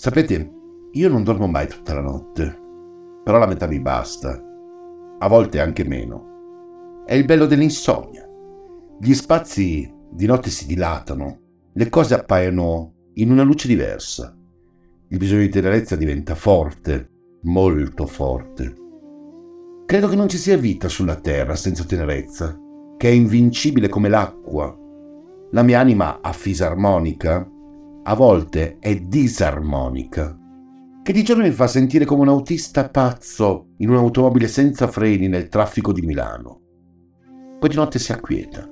Sapete, io non dormo mai tutta la notte, però la metà mi basta, a volte anche meno. È il bello dell'insonnia. Gli spazi di notte si dilatano, le cose appaiono in una luce diversa. Il bisogno di tenerezza diventa forte, molto forte. Credo che non ci sia vita sulla terra senza tenerezza, che è invincibile come l'acqua. La mia anima a fisarmonica a volte è disarmonica, che di giorno mi fa sentire come un autista pazzo in un'automobile senza freni nel traffico di Milano. Poi di notte si acquieta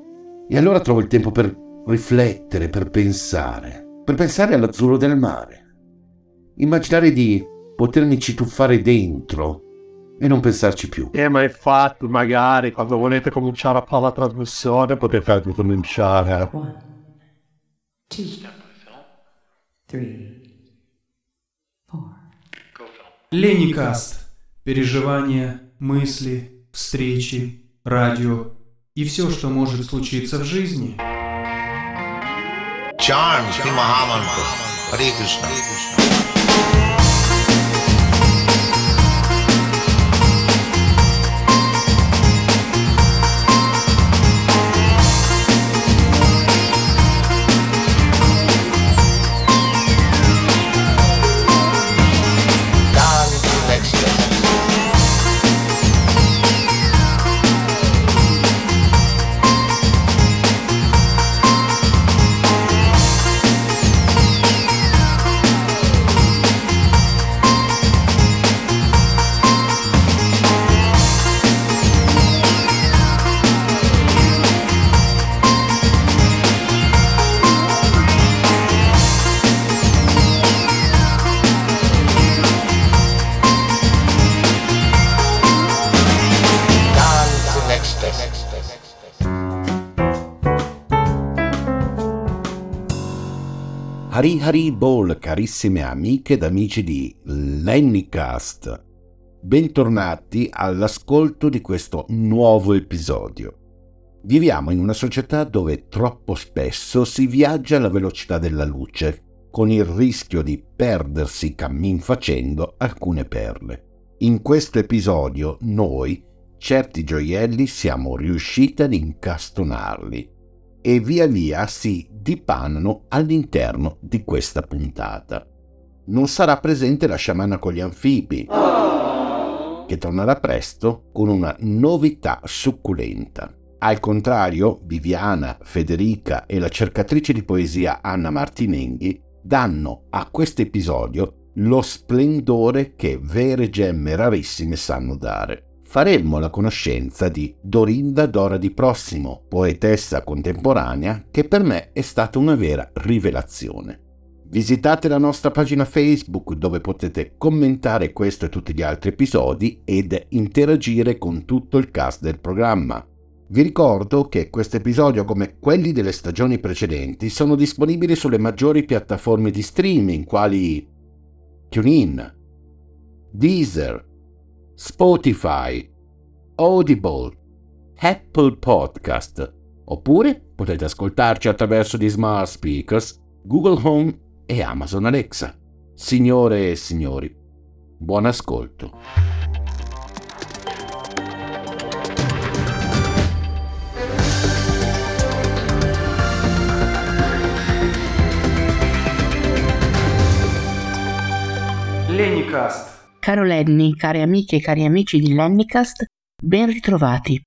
e allora trovo il tempo per riflettere, per pensare, per pensare all'azzurro del mare. Immaginare di potermi tuffare dentro e non pensarci più. Eh, ma infatti, magari quando volete cominciare a fare la trasmissione potete anche cominciare. One, two, three, four. Леникаст. Переживания, мысли, встречи, радио и все, что может случиться в жизни. Charms, Mahamantra. Hare Krishna. Hari Hari Ball, carissime amiche ed amici di Lennycast. Bentornati all'ascolto di questo nuovo episodio. Viviamo in una società dove troppo spesso si viaggia alla velocità della luce, con il rischio di perdersi cammin facendo alcune perle. In questo episodio noi, certi gioielli, siamo riusciti ad incastonarli e via via si dipanano all'interno di questa puntata. Non sarà presente la sciamana con gli anfibi, che tornerà presto con una novità succulenta. Al contrario, Viviana, Federica e la cercatrice di poesia Anna Martinenghi danno a questo episodio lo splendore che vere gemme rarissime sanno dare faremmo la conoscenza di Dorinda Dora di Prossimo, poetessa contemporanea che per me è stata una vera rivelazione. Visitate la nostra pagina Facebook dove potete commentare questo e tutti gli altri episodi ed interagire con tutto il cast del programma. Vi ricordo che questo episodio, come quelli delle stagioni precedenti, sono disponibili sulle maggiori piattaforme di streaming quali TuneIn, Deezer, Spotify, Audible, Apple Podcast, oppure potete ascoltarci attraverso gli smart speakers, Google Home e Amazon Alexa. Signore e signori, buon ascolto. Lenicast Caro Lenny, care amiche e cari amici di Lennycast, ben ritrovati.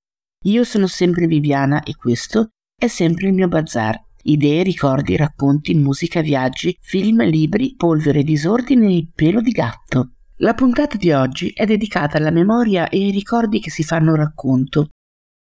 Io sono sempre Viviana e questo è sempre il mio bazar. Idee, ricordi, racconti, musica, viaggi, film, libri, polvere, disordine e pelo di gatto. La puntata di oggi è dedicata alla memoria e ai ricordi che si fanno racconto,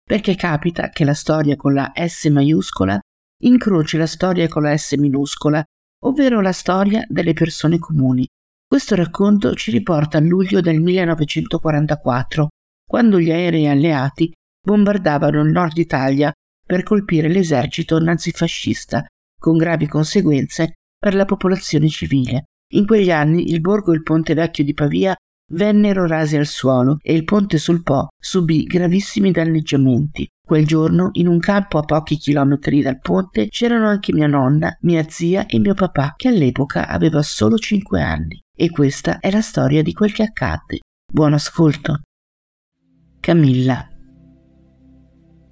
perché capita che la storia con la S maiuscola incroci la storia con la S minuscola, ovvero la storia delle persone comuni. Questo racconto ci riporta a luglio del 1944, quando gli aerei alleati bombardavano il nord Italia per colpire l'esercito nazifascista, con gravi conseguenze per la popolazione civile. In quegli anni il borgo e il ponte vecchio di Pavia vennero rasi al suolo e il ponte sul Po subì gravissimi danneggiamenti. Quel giorno, in un campo a pochi chilometri dal ponte, c'erano anche mia nonna, mia zia e mio papà, che all'epoca aveva solo cinque anni. E questa è la storia di quel che accadde. Buon ascolto. Camilla.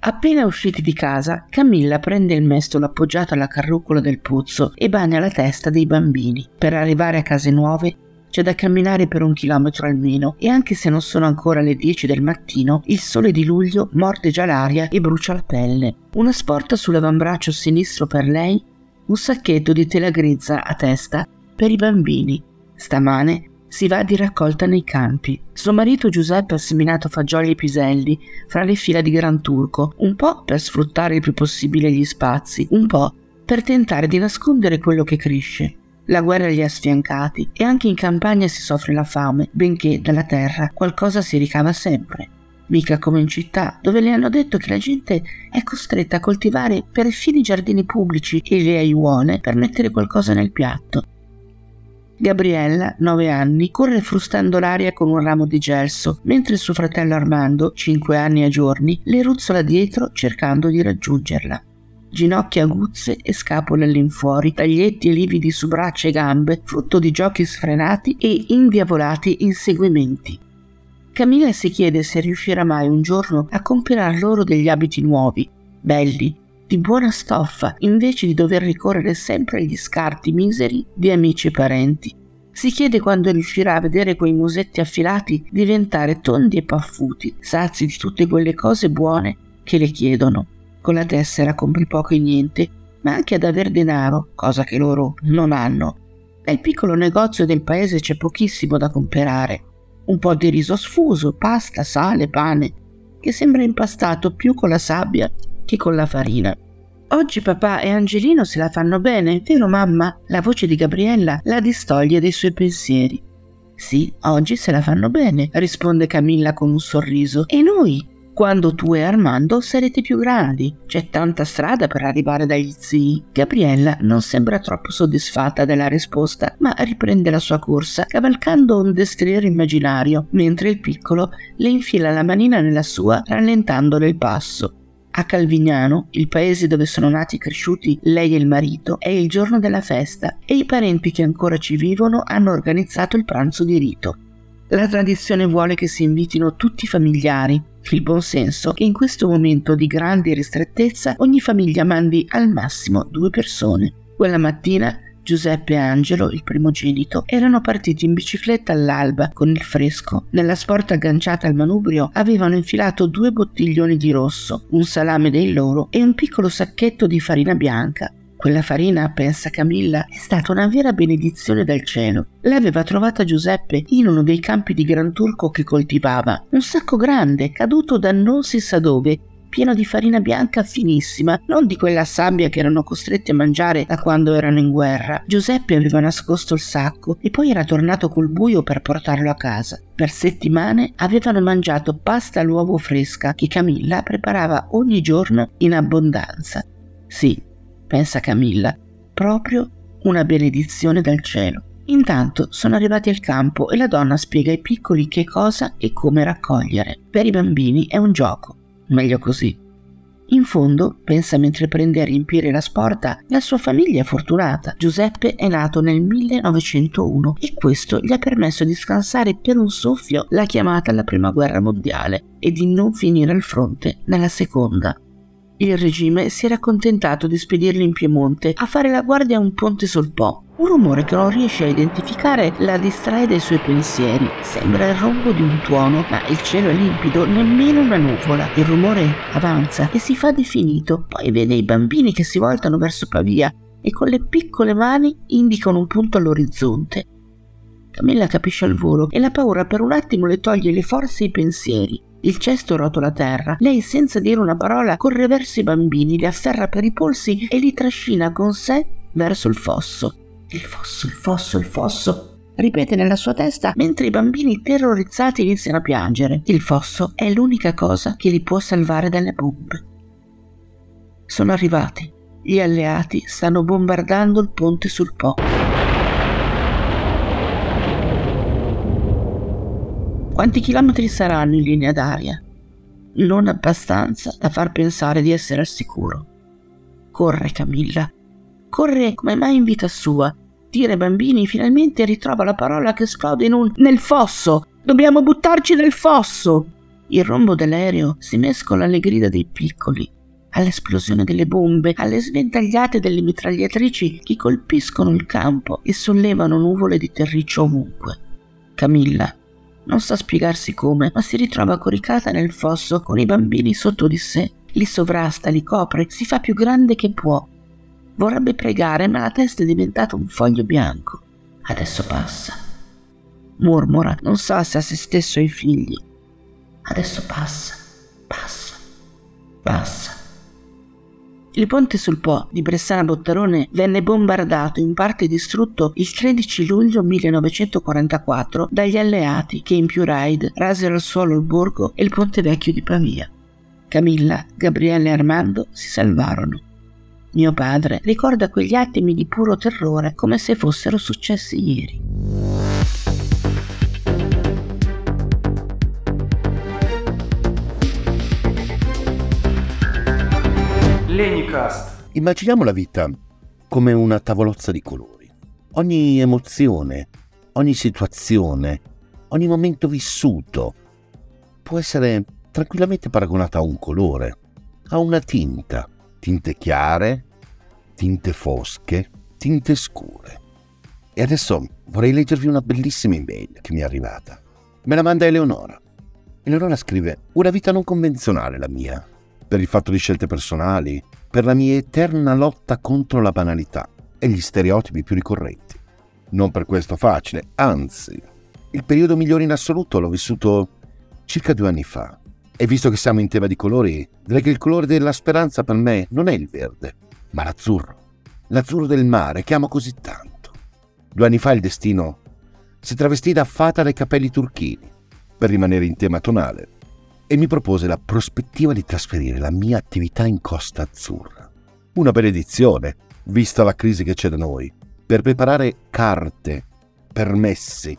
Appena usciti di casa, Camilla prende il mestolo appoggiato alla carrucola del pozzo e bagna la testa dei bambini. Per arrivare a case nuove c'è da camminare per un chilometro almeno e anche se non sono ancora le 10 del mattino, il sole di luglio morde già l'aria e brucia la pelle. Una sporta sull'avambraccio sinistro per lei, un sacchetto di tela grezza a testa per i bambini. Stamane si va di raccolta nei campi. Suo marito Giuseppe ha seminato fagioli e piselli fra le fila di Gran Turco, un po' per sfruttare il più possibile gli spazi, un po' per tentare di nascondere quello che cresce. La guerra li ha sfiancati e anche in campagna si soffre la fame, benché dalla terra qualcosa si ricava sempre. Mica come in città, dove le hanno detto che la gente è costretta a coltivare perfino i giardini pubblici e le aiuole per mettere qualcosa nel piatto. Gabriella, nove anni, corre frustando l'aria con un ramo di gelso, mentre suo fratello Armando, cinque anni a giorni, le ruzzola dietro cercando di raggiungerla ginocchia aguzze e scapole all'infuori, taglietti lividi su braccia e gambe, frutto di giochi sfrenati e indiavolati inseguimenti. Camilla si chiede se riuscirà mai un giorno a compilar loro degli abiti nuovi, belli, di buona stoffa, invece di dover ricorrere sempre agli scarti miseri di amici e parenti. Si chiede quando riuscirà a vedere quei musetti affilati diventare tondi e paffuti, sazi di tutte quelle cose buone che le chiedono. Con la tessera compri poco e niente, ma anche ad aver denaro, cosa che loro non hanno. Nel piccolo negozio del paese c'è pochissimo da comprare. Un po' di riso sfuso, pasta, sale, pane, che sembra impastato più con la sabbia che con la farina. Oggi papà e Angelino se la fanno bene, vero mamma? La voce di Gabriella la distoglie dai suoi pensieri. Sì, oggi se la fanno bene, risponde Camilla con un sorriso. E noi? Quando tu e Armando sarete più grandi, c'è tanta strada per arrivare dagli zii. Gabriella non sembra troppo soddisfatta della risposta, ma riprende la sua corsa, cavalcando un destriero immaginario, mentre il piccolo le infila la manina nella sua, rallentandole il passo. A Calvignano, il paese dove sono nati e cresciuti lei e il marito, è il giorno della festa e i parenti che ancora ci vivono hanno organizzato il pranzo di rito. La tradizione vuole che si invitino tutti i familiari, il buon senso che in questo momento di grande ristrettezza ogni famiglia mandi al massimo due persone. Quella mattina Giuseppe e Angelo, il primogenito, erano partiti in bicicletta all'alba con il fresco. Nella sporta agganciata al manubrio avevano infilato due bottiglioni di rosso, un salame dei loro e un piccolo sacchetto di farina bianca. Quella farina, pensa Camilla, è stata una vera benedizione dal cielo. L'aveva trovata Giuseppe in uno dei campi di Gran Turco che coltivava. Un sacco grande, caduto da non si sa dove, pieno di farina bianca finissima, non di quella sabbia che erano costretti a mangiare da quando erano in guerra. Giuseppe aveva nascosto il sacco e poi era tornato col buio per portarlo a casa. Per settimane avevano mangiato pasta all'uovo fresca che Camilla preparava ogni giorno in abbondanza. Sì, pensa Camilla, proprio una benedizione dal cielo. Intanto sono arrivati al campo e la donna spiega ai piccoli che cosa e come raccogliere. Per i bambini è un gioco, meglio così. In fondo, pensa mentre prende a riempire la sporta, la sua famiglia è fortunata. Giuseppe è nato nel 1901 e questo gli ha permesso di scansare per un soffio la chiamata alla prima guerra mondiale e di non finire al fronte nella seconda. Il regime si era accontentato di spedirli in Piemonte a fare la guardia a un ponte sul Po. Un rumore che non riesce a identificare la distrae dai suoi pensieri. Sembra il rombo di un tuono, ma il cielo è limpido, nemmeno una nuvola. Il rumore avanza e si fa definito. Poi vede i bambini che si voltano verso Pavia e con le piccole mani indicano un punto all'orizzonte. Camilla capisce al volo e la paura per un attimo le toglie le forze e i pensieri. Il cesto rotola a terra. Lei, senza dire una parola, corre verso i bambini, li afferra per i polsi e li trascina con sé verso il fosso. Il fosso, il fosso, il fosso. Ripete nella sua testa mentre i bambini terrorizzati iniziano a piangere. Il fosso è l'unica cosa che li può salvare dalle bombe. Sono arrivati. Gli alleati stanno bombardando il ponte sul Po. Quanti chilometri saranno in linea d'aria? non abbastanza da far pensare di essere al sicuro. Corre, Camilla. Corre come mai in vita sua. I bambini finalmente ritrova la parola che esplode in un nel fosso. Dobbiamo buttarci nel fosso. Il rombo dell'aereo si mescola alle grida dei piccoli, all'esplosione delle bombe, alle sventagliate delle mitragliatrici che colpiscono il campo e sollevano nuvole di terriccio ovunque. Camilla non sa spiegarsi come, ma si ritrova coricata nel fosso con i bambini sotto di sé. Li sovrasta, li copre, si fa più grande che può. Vorrebbe pregare, ma la testa è diventata un foglio bianco. Adesso passa. Mormora, non sa se a se stesso o ai figli. Adesso passa, passa, passa. Il ponte sul Po di Bressana Bottarone venne bombardato in parte distrutto il 13 luglio 1944 dagli alleati che in più raid rasero al suolo il borgo e il ponte vecchio di Pavia. Camilla, Gabriele e Armando si salvarono. Mio padre ricorda quegli attimi di puro terrore come se fossero successi ieri. Lenicast. Immaginiamo la vita come una tavolozza di colori. Ogni emozione, ogni situazione, ogni momento vissuto può essere tranquillamente paragonata a un colore, a una tinta. Tinte chiare, tinte fosche, tinte scure. E adesso vorrei leggervi una bellissima email che mi è arrivata. Me la manda Eleonora. Eleonora scrive: Una vita non convenzionale la mia, per il fatto di scelte personali, per la mia eterna lotta contro la banalità e gli stereotipi più ricorrenti. Non per questo facile, anzi, il periodo migliore in assoluto l'ho vissuto circa due anni fa. E visto che siamo in tema di colori, direi che il colore della speranza per me non è il verde, ma l'azzurro. L'azzurro del mare che amo così tanto. Due anni fa il destino si travestì da fata dai capelli turchini, per rimanere in tema tonale, e mi propose la prospettiva di trasferire la mia attività in Costa Azzurra. Una benedizione, vista la crisi che c'è da noi. Per preparare carte, permessi,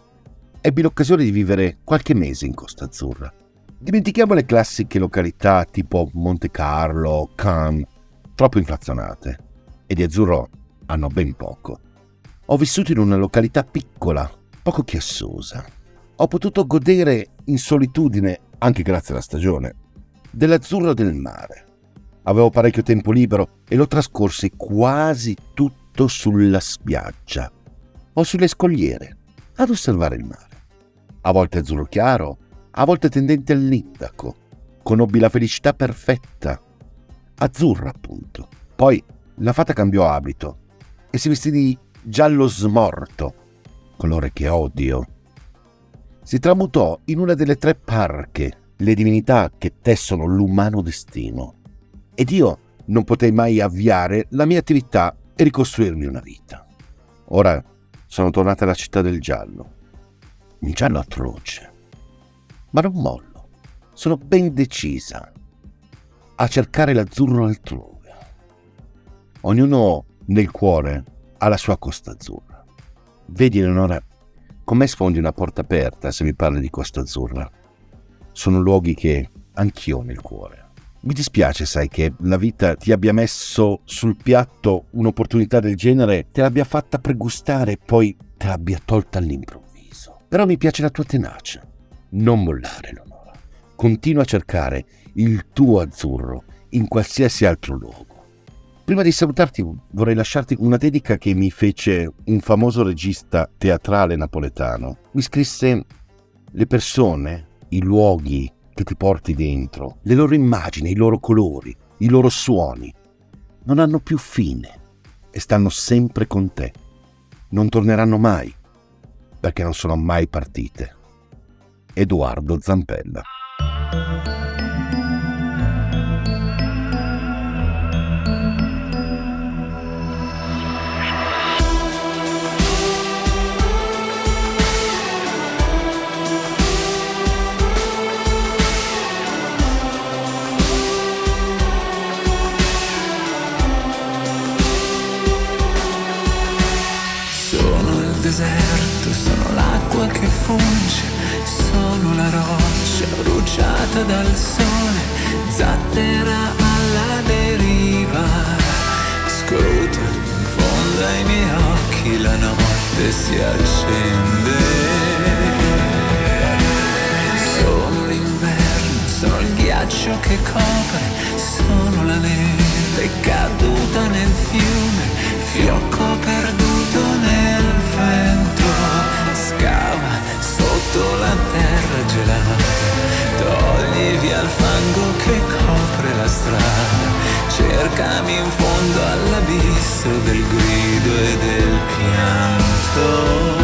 ebbi l'occasione di vivere qualche mese in Costa Azzurra. Dimentichiamo le classiche località tipo Monte Carlo, Cannes, troppo inflazionate, e di azzurro hanno ben poco. Ho vissuto in una località piccola, poco chiassosa. Ho potuto godere in solitudine anche grazie alla stagione, dell'azzurro del mare. Avevo parecchio tempo libero e lo trascorsi quasi tutto sulla spiaggia o sulle scogliere ad osservare il mare. A volte azzurro chiaro, a volte tendente all'indaco. Conobbi la felicità perfetta, azzurra appunto. Poi la fata cambiò abito e si vestì di giallo smorto, colore che odio si tramutò in una delle tre parche, le divinità che tessono l'umano destino. Ed io non potei mai avviare la mia attività e ricostruirmi una vita. Ora sono tornata alla città del giallo. Un giallo atroce. Ma non mollo. Sono ben decisa a cercare l'azzurro altrove. Ognuno nel cuore ha la sua costa azzurra. Vedi, Eleonora, con me sfondi una porta aperta se mi parli di Costa Azzurra. Sono luoghi che anch'io ho nel cuore. Mi dispiace, sai, che la vita ti abbia messo sul piatto un'opportunità del genere, te l'abbia fatta pregustare e poi te l'abbia tolta all'improvviso. Però mi piace la tua tenacia. Non mollare, Leonora. Continua a cercare il tuo azzurro in qualsiasi altro luogo. Prima di salutarti vorrei lasciarti una dedica che mi fece un famoso regista teatrale napoletano. Mi scrisse le persone, i luoghi che ti porti dentro, le loro immagini, i loro colori, i loro suoni, non hanno più fine e stanno sempre con te. Non torneranno mai, perché non sono mai partite. Edoardo Zampella deserto, sono l'acqua che funge, sono la roccia bruciata dal sole, zattera alla deriva. Scruta in fondo ai miei occhi, la notte si accende. Sono l'inverno, sono il ghiaccio che copre, sono la neve caduta nel fiume, fiocco perduto nel vento. Scava sotto la terra gelata, togli via il fango che copre la strada, cercami in fondo all'abisso del grido e del pianto.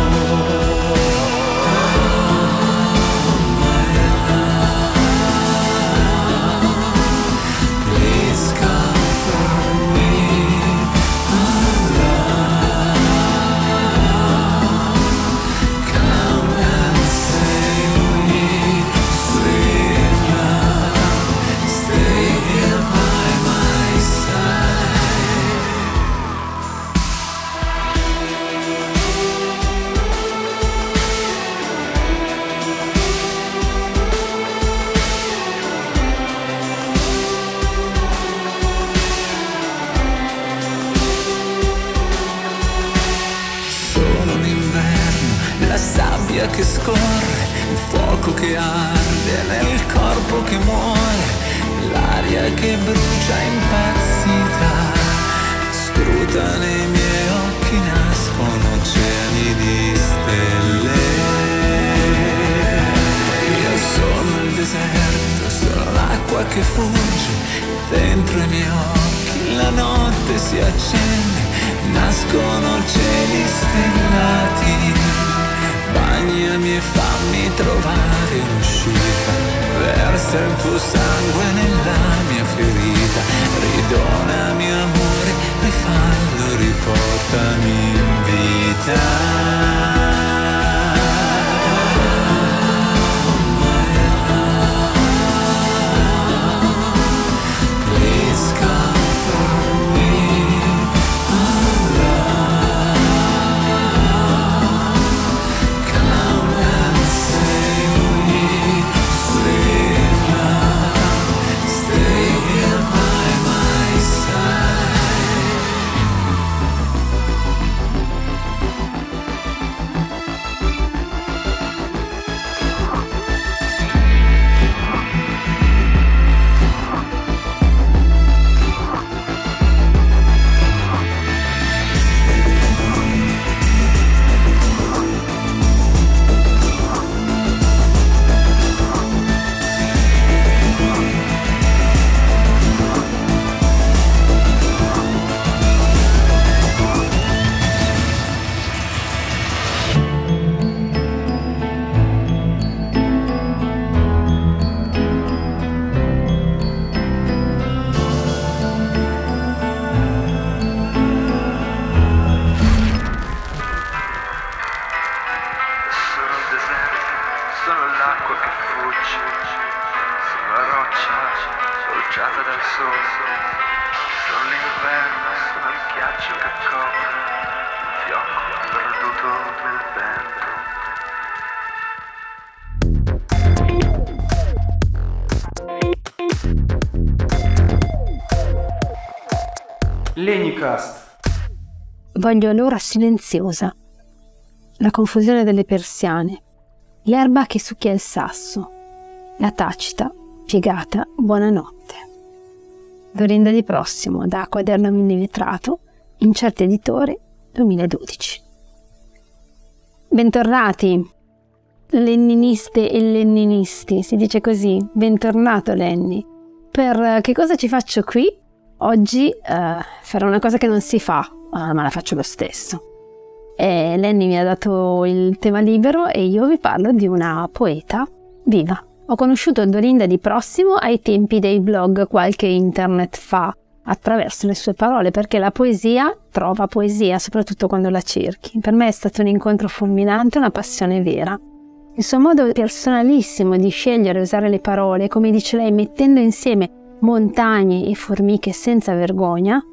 Tuo sangue nella mia ferita, ridonami amore, rifallo, riportami in vita. Lenicast. Voglio l'ora silenziosa, la confusione delle persiane, l'erba che succhia il sasso, la tacita, piegata, buonanotte. Dorinda di Prossimo, da Quaderno Millimetrato, Incerti Editore, 2012. Bentornati, lenniniste e lenninisti, si dice così, bentornato Lenny. Per eh, che cosa ci faccio qui? Oggi eh, farò una cosa che non si fa, eh, ma la faccio lo stesso. E Lenny mi ha dato il tema libero e io vi parlo di una poeta viva. Ho conosciuto Dorinda di Prossimo ai tempi dei blog qualche internet fa, attraverso le sue parole, perché la poesia trova poesia, soprattutto quando la cerchi. Per me è stato un incontro fulminante, una passione vera. Il suo modo personalissimo di scegliere e usare le parole, come dice lei, mettendo insieme montagne e formiche senza vergogna,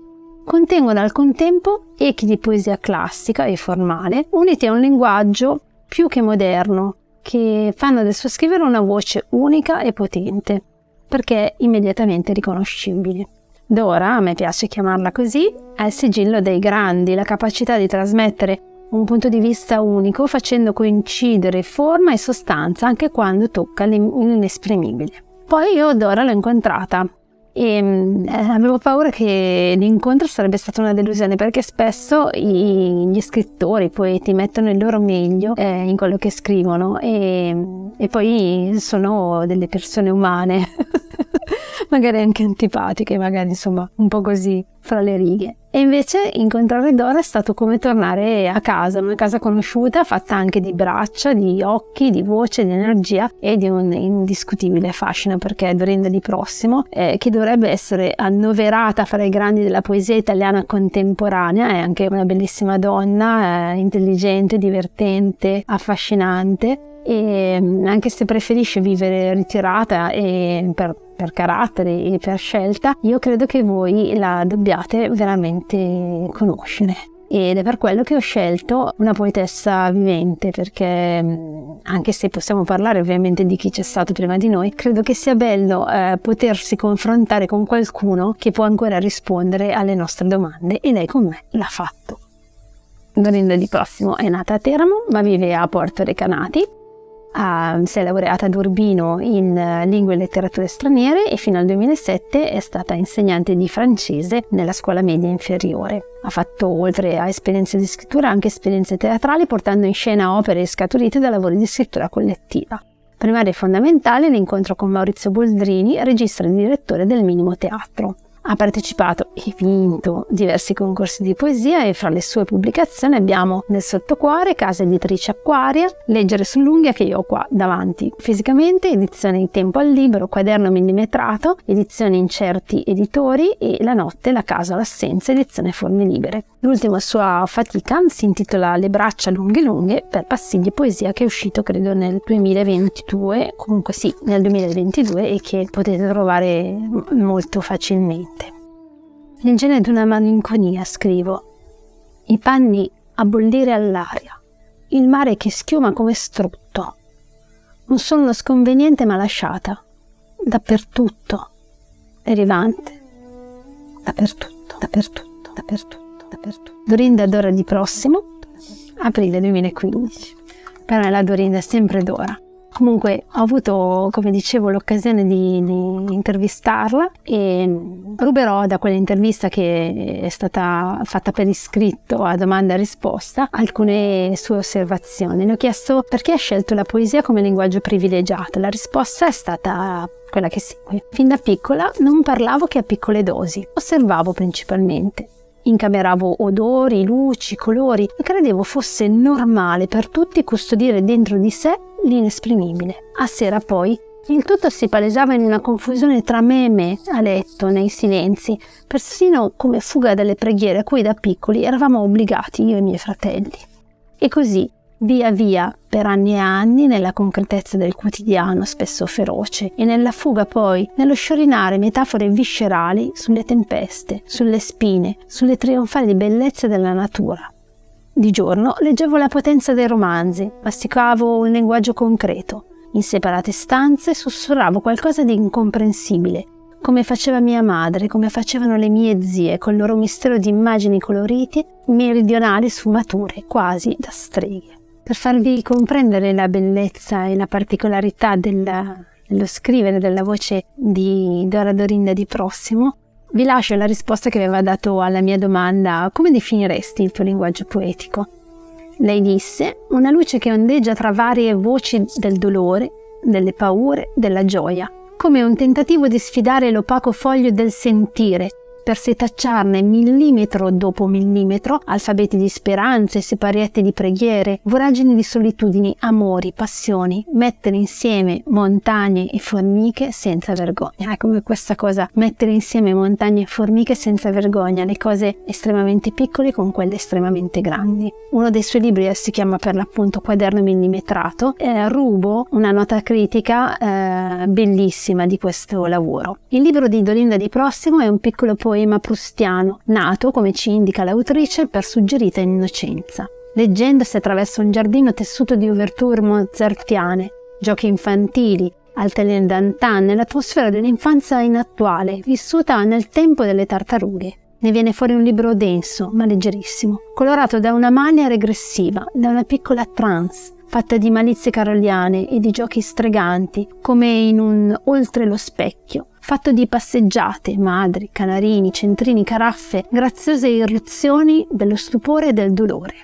contengono al contempo echi di poesia classica e formale, uniti a un linguaggio più che moderno, che fanno del suo scrivere una voce unica e potente, perché immediatamente riconoscibile. Dora, a me piace chiamarla così, ha il sigillo dei grandi, la capacità di trasmettere un punto di vista unico facendo coincidere forma e sostanza anche quando tocca l'in- l'inesprimibile. Poi io Dora l'ho incontrata e mm, eh, avevo paura che l'incontro sarebbe stata una delusione perché spesso i- gli scrittori, i poeti mettono il loro meglio eh, in quello che scrivono e, e poi sono delle persone umane, magari anche antipatiche, magari insomma un po' così fra le righe. E invece incontrare Dora è stato come tornare a casa, una casa conosciuta, fatta anche di braccia, di occhi, di voce, di energia e di un indiscutibile fascino perché Dorinda di Prossimo, eh, che dovrebbe essere annoverata fra i grandi della poesia italiana contemporanea, è anche una bellissima donna, eh, intelligente, divertente, affascinante e mm, anche se preferisce vivere ritirata e per, per carattere e per scelta, io credo che voi la dobbiate veramente conoscere. Ed è per quello che ho scelto una poetessa vivente, perché mm, anche se possiamo parlare ovviamente di chi c'è stato prima di noi, credo che sia bello eh, potersi confrontare con qualcuno che può ancora rispondere alle nostre domande e lei con me l'ha fatto. Dorinda Di Prossimo è nata a Teramo, ma vive a Porto Recanati ha- si è laureata ad Urbino in eh, lingue e letterature straniere e fino al 2007 è stata insegnante di francese nella scuola media inferiore. Ha fatto oltre a esperienze di scrittura anche esperienze teatrali portando in scena opere scaturite da lavori di scrittura collettiva. Primario e fondamentale l'incontro con Maurizio Boldrini, regista e direttore del Minimo Teatro. Ha partecipato e vinto diversi concorsi di poesia e fra le sue pubblicazioni abbiamo Nel sottocuore, Casa editrice Acquaria, Leggere sull'unghia che io ho qua davanti fisicamente, edizione Tempo al libro, Quaderno millimetrato, edizione Incerti editori e La notte, la casa, l'assenza, edizione Forme libere. L'ultima sua fatica si intitola Le braccia lunghe lunghe per Passigli Poesia che è uscito credo nel 2022, comunque sì, nel 2022 e che potete trovare molto facilmente. Nel genere di una malinconia scrivo. I panni a bollire all'aria, il mare che schiuma come strutto, un sonno sconveniente ma lasciata, dappertutto, derivante, dappertutto, dappertutto, dappertutto, dappertutto. Dorinda Dora di Prossimo, aprile 2015. Per me la Dorinda è sempre Dora. Comunque ho avuto, come dicevo, l'occasione di, di intervistarla e ruberò da quell'intervista che è stata fatta per iscritto a domanda e risposta alcune sue osservazioni. Le ho chiesto perché ha scelto la poesia come linguaggio privilegiato. La risposta è stata quella che segue. Fin da piccola non parlavo che a piccole dosi, osservavo principalmente. Incameravo odori, luci, colori e credevo fosse normale per tutti custodire dentro di sé l'inesprimibile. A sera poi il tutto si palesava in una confusione tra me e me a letto, nei silenzi, persino come fuga dalle preghiere a cui da piccoli eravamo obbligati io e i miei fratelli. E così, via via, per anni e anni, nella concretezza del quotidiano, spesso feroce, e nella fuga poi, nello sciorinare metafore viscerali sulle tempeste, sulle spine, sulle trionfali bellezze della natura. Di giorno leggevo la potenza dei romanzi, masticavo un linguaggio concreto. In separate stanze sussurravo qualcosa di incomprensibile, come faceva mia madre, come facevano le mie zie, col loro mistero di immagini colorite, meridionali sfumature, quasi da streghe. Per farvi comprendere la bellezza e la particolarità della- dello scrivere della voce di Dora Dorinda di Prossimo, vi lascio la risposta che aveva dato alla mia domanda come definiresti il tuo linguaggio poetico? Lei disse una luce che ondeggia tra varie voci del dolore, delle paure, della gioia, come un tentativo di sfidare l'opaco foglio del sentire per setacciarne millimetro dopo millimetro alfabeti di speranze, separiette di preghiere, voragini di solitudini, amori, passioni, mettere insieme montagne e formiche senza vergogna. È come questa cosa, mettere insieme montagne e formiche senza vergogna, le cose estremamente piccole con quelle estremamente grandi. Uno dei suoi libri eh, si chiama per l'appunto Quaderno millimetrato. Eh, rubo una nota critica eh, bellissima di questo lavoro. Il libro di Dolinda di Prossimo è un piccolo poema prustiano, nato, come ci indica l'autrice, per suggerita innocenza. leggendosi attraverso un giardino tessuto di ouverture mozartiane, giochi infantili, altalene d'antan nell'atmosfera dell'infanzia inattuale, vissuta nel tempo delle tartarughe. Ne viene fuori un libro denso, ma leggerissimo, colorato da una mania regressiva, da una piccola trance, fatta di malizie caroliane e di giochi streganti, come in un oltre lo specchio, fatto di passeggiate, madri, canarini, centrini, caraffe, graziose irruzioni dello stupore e del dolore.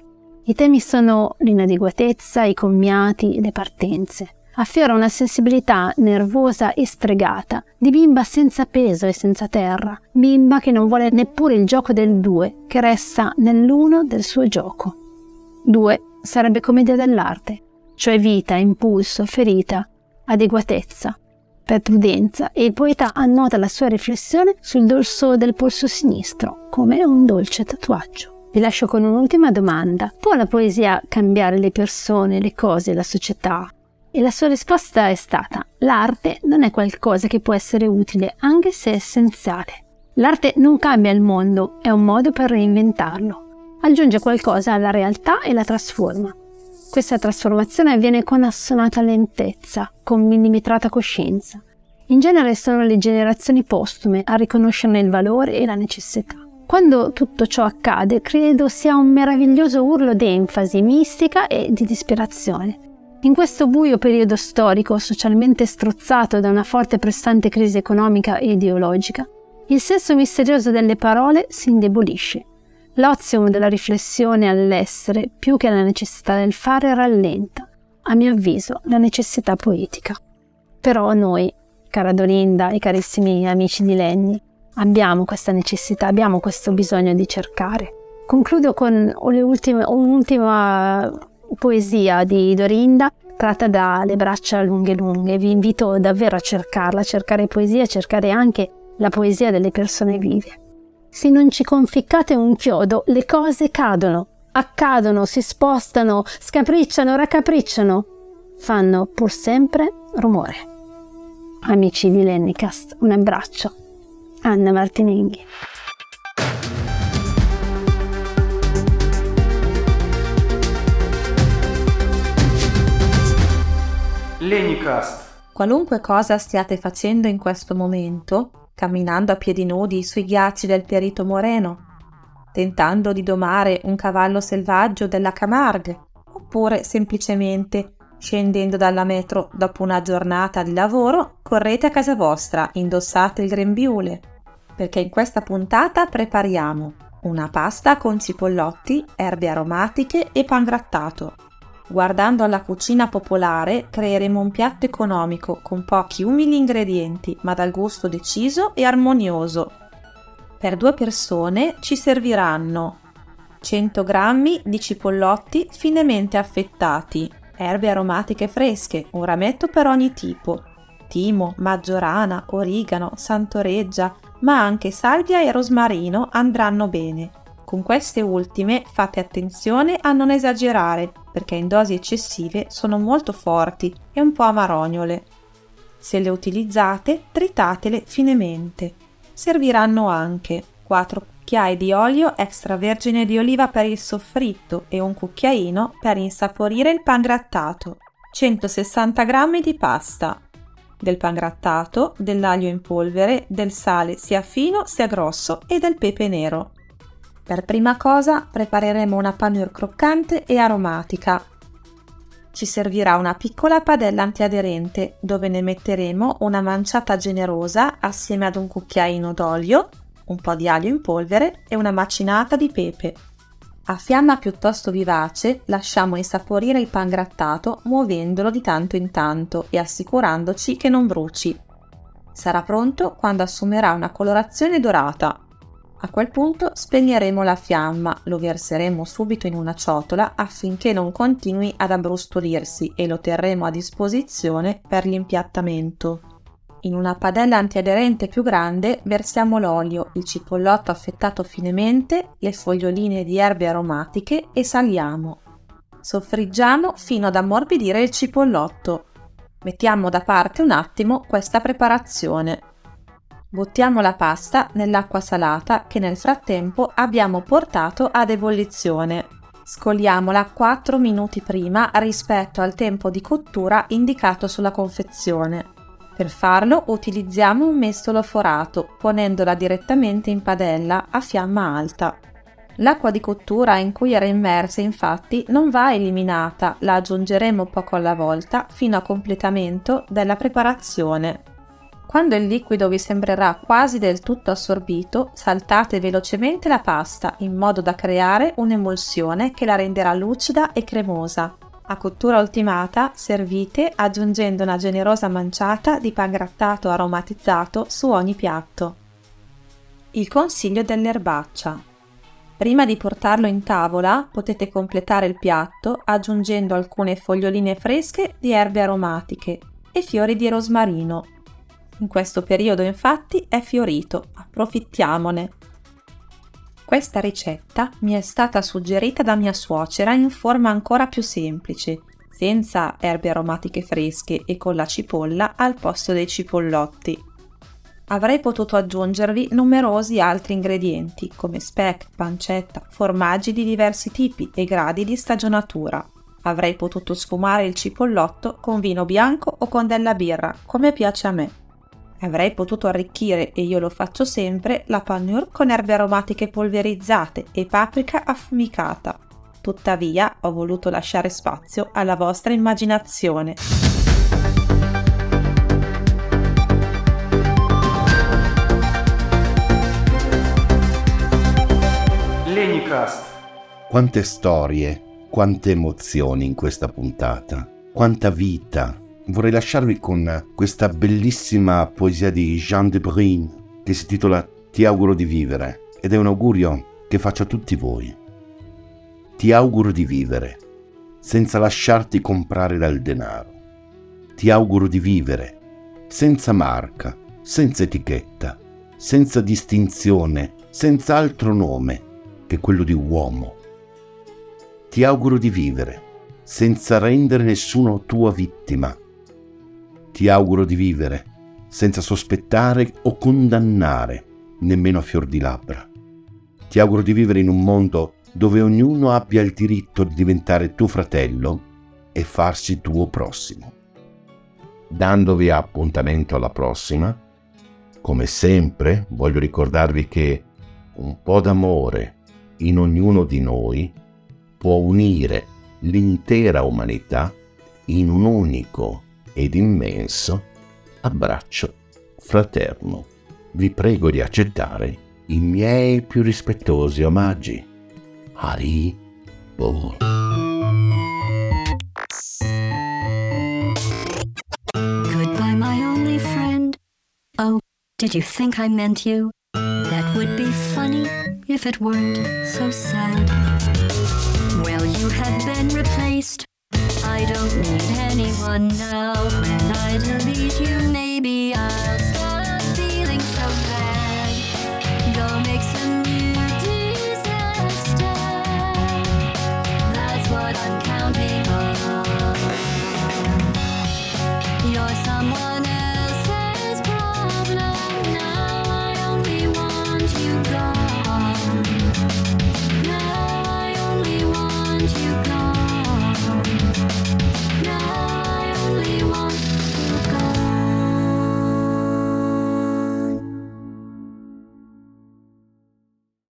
I temi sono l'inadeguatezza, i commiati, le partenze. Affiora una sensibilità nervosa e stregata, di bimba senza peso e senza terra, bimba che non vuole neppure il gioco del due, che resta nell'uno del suo gioco. Due sarebbe commedia dell'arte, cioè vita, impulso, ferita, adeguatezza, per prudenza, e il poeta annota la sua riflessione sul dorso del polso sinistro, come un dolce tatuaggio. Vi lascio con un'ultima domanda. Può la poesia cambiare le persone, le cose, la società? E la sua risposta è stata: l'arte non è qualcosa che può essere utile, anche se essenziale. L'arte non cambia il mondo, è un modo per reinventarlo. Aggiunge qualcosa alla realtà e la trasforma. Questa trasformazione avviene con assonata lentezza, con millimetrata coscienza. In genere sono le generazioni postume a riconoscerne il valore e la necessità. Quando tutto ciò accade, credo sia un meraviglioso urlo d'enfasi mistica e di disperazione. In questo buio periodo storico, socialmente strozzato da una forte e pressante crisi economica e ideologica, il senso misterioso delle parole si indebolisce. L'ozium della riflessione all'essere, più che la necessità del fare, rallenta, a mio avviso, la necessità poetica. Però noi, cara Dorinda e carissimi amici di Lenny, abbiamo questa necessità, abbiamo questo bisogno di cercare. Concludo con ultime, un'ultima poesia di Dorinda tratta da Le braccia lunghe lunghe. Vi invito davvero a cercarla, a cercare poesia, a cercare anche la poesia delle persone vive. Se non ci conficcate un chiodo, le cose cadono, accadono, si spostano, scapricciano, raccapricciano, fanno pur sempre rumore. Amici di Lennicast, un abbraccio. Anna Martinenghi. Lenicast. Qualunque cosa stiate facendo in questo momento, camminando a piedi nudi sui ghiacci del Perito Moreno, tentando di domare un cavallo selvaggio della Camargue, oppure semplicemente scendendo dalla metro dopo una giornata di lavoro, correte a casa vostra, indossate il grembiule, perché in questa puntata prepariamo una pasta con cipollotti, erbe aromatiche e pangrattato. Guardando alla cucina popolare creeremo un piatto economico con pochi umili ingredienti ma dal gusto deciso e armonioso. Per due persone ci serviranno 100 g di cipollotti finemente affettati, erbe aromatiche fresche, un rametto per ogni tipo, timo, maggiorana, origano, santoreggia, ma anche salvia e rosmarino andranno bene. Con queste ultime fate attenzione a non esagerare perché in dosi eccessive sono molto forti e un po' amarognole. Se le utilizzate, tritatele finemente. Serviranno anche 4 cucchiai di olio extravergine di oliva per il soffritto e un cucchiaino per insaporire il pangrattato, 160 g di pasta, del pangrattato, dell'aglio in polvere, del sale sia fino sia grosso e del pepe nero. Per prima cosa prepareremo una panure croccante e aromatica. Ci servirà una piccola padella antiaderente dove ne metteremo una manciata generosa assieme ad un cucchiaino d'olio, un po' di aglio in polvere e una macinata di pepe. A fiamma piuttosto vivace lasciamo insaporire il pangrattato muovendolo di tanto in tanto e assicurandoci che non bruci. Sarà pronto quando assumerà una colorazione dorata. A quel punto spegneremo la fiamma, lo verseremo subito in una ciotola affinché non continui ad abbrustolirsi e lo terremo a disposizione per l'impiattamento. In una padella antiaderente più grande versiamo l'olio, il cipollotto affettato finemente, le foglioline di erbe aromatiche e saliamo. Soffriggiamo fino ad ammorbidire il cipollotto. Mettiamo da parte un attimo questa preparazione. Buttiamo la pasta nell'acqua salata che nel frattempo abbiamo portato ad ebollizione. Scoliamola 4 minuti prima rispetto al tempo di cottura indicato sulla confezione. Per farlo utilizziamo un mestolo forato, ponendola direttamente in padella a fiamma alta. L'acqua di cottura in cui era immersa infatti non va eliminata, la aggiungeremo poco alla volta fino a completamento della preparazione. Quando il liquido vi sembrerà quasi del tutto assorbito, saltate velocemente la pasta in modo da creare un'emulsione che la renderà lucida e cremosa. A cottura ultimata, servite aggiungendo una generosa manciata di pangrattato aromatizzato su ogni piatto. Il consiglio dell'erbaccia. Prima di portarlo in tavola, potete completare il piatto aggiungendo alcune foglioline fresche di erbe aromatiche e fiori di rosmarino. In questo periodo infatti è fiorito, approfittiamone. Questa ricetta mi è stata suggerita da mia suocera in forma ancora più semplice, senza erbe aromatiche fresche e con la cipolla al posto dei cipollotti. Avrei potuto aggiungervi numerosi altri ingredienti come speck, pancetta, formaggi di diversi tipi e gradi di stagionatura. Avrei potuto sfumare il cipollotto con vino bianco o con della birra, come piace a me. Avrei potuto arricchire, e io lo faccio sempre, la panure con erbe aromatiche polverizzate e paprika affumicata. Tuttavia, ho voluto lasciare spazio alla vostra immaginazione. Lenicast. Quante storie, quante emozioni in questa puntata, quanta vita Vorrei lasciarvi con questa bellissima poesia di Jean de Bruyne che si intitola Ti auguro di vivere ed è un augurio che faccio a tutti voi. Ti auguro di vivere senza lasciarti comprare dal denaro. Ti auguro di vivere senza marca, senza etichetta, senza distinzione, senza altro nome che quello di uomo. Ti auguro di vivere senza rendere nessuno tua vittima. Ti auguro di vivere senza sospettare o condannare nemmeno a fior di labbra. Ti auguro di vivere in un mondo dove ognuno abbia il diritto di diventare tuo fratello e farsi tuo prossimo. Dandovi appuntamento alla prossima, come sempre voglio ricordarvi che un po' d'amore in ognuno di noi può unire l'intera umanità in un unico ed immenso abbraccio fraterno. Vi prego di accettare i miei più rispettosi omaggi. Hari Bol. Goodbye, my only friend. Oh, did you think I meant you? That would be funny if it weren't so sad. Well, you have been replaced. I don't need anyone now. When I delete you, maybe I'll stop feeling so bad. Go make some new disaster. That's what I'm counting on. You're someone.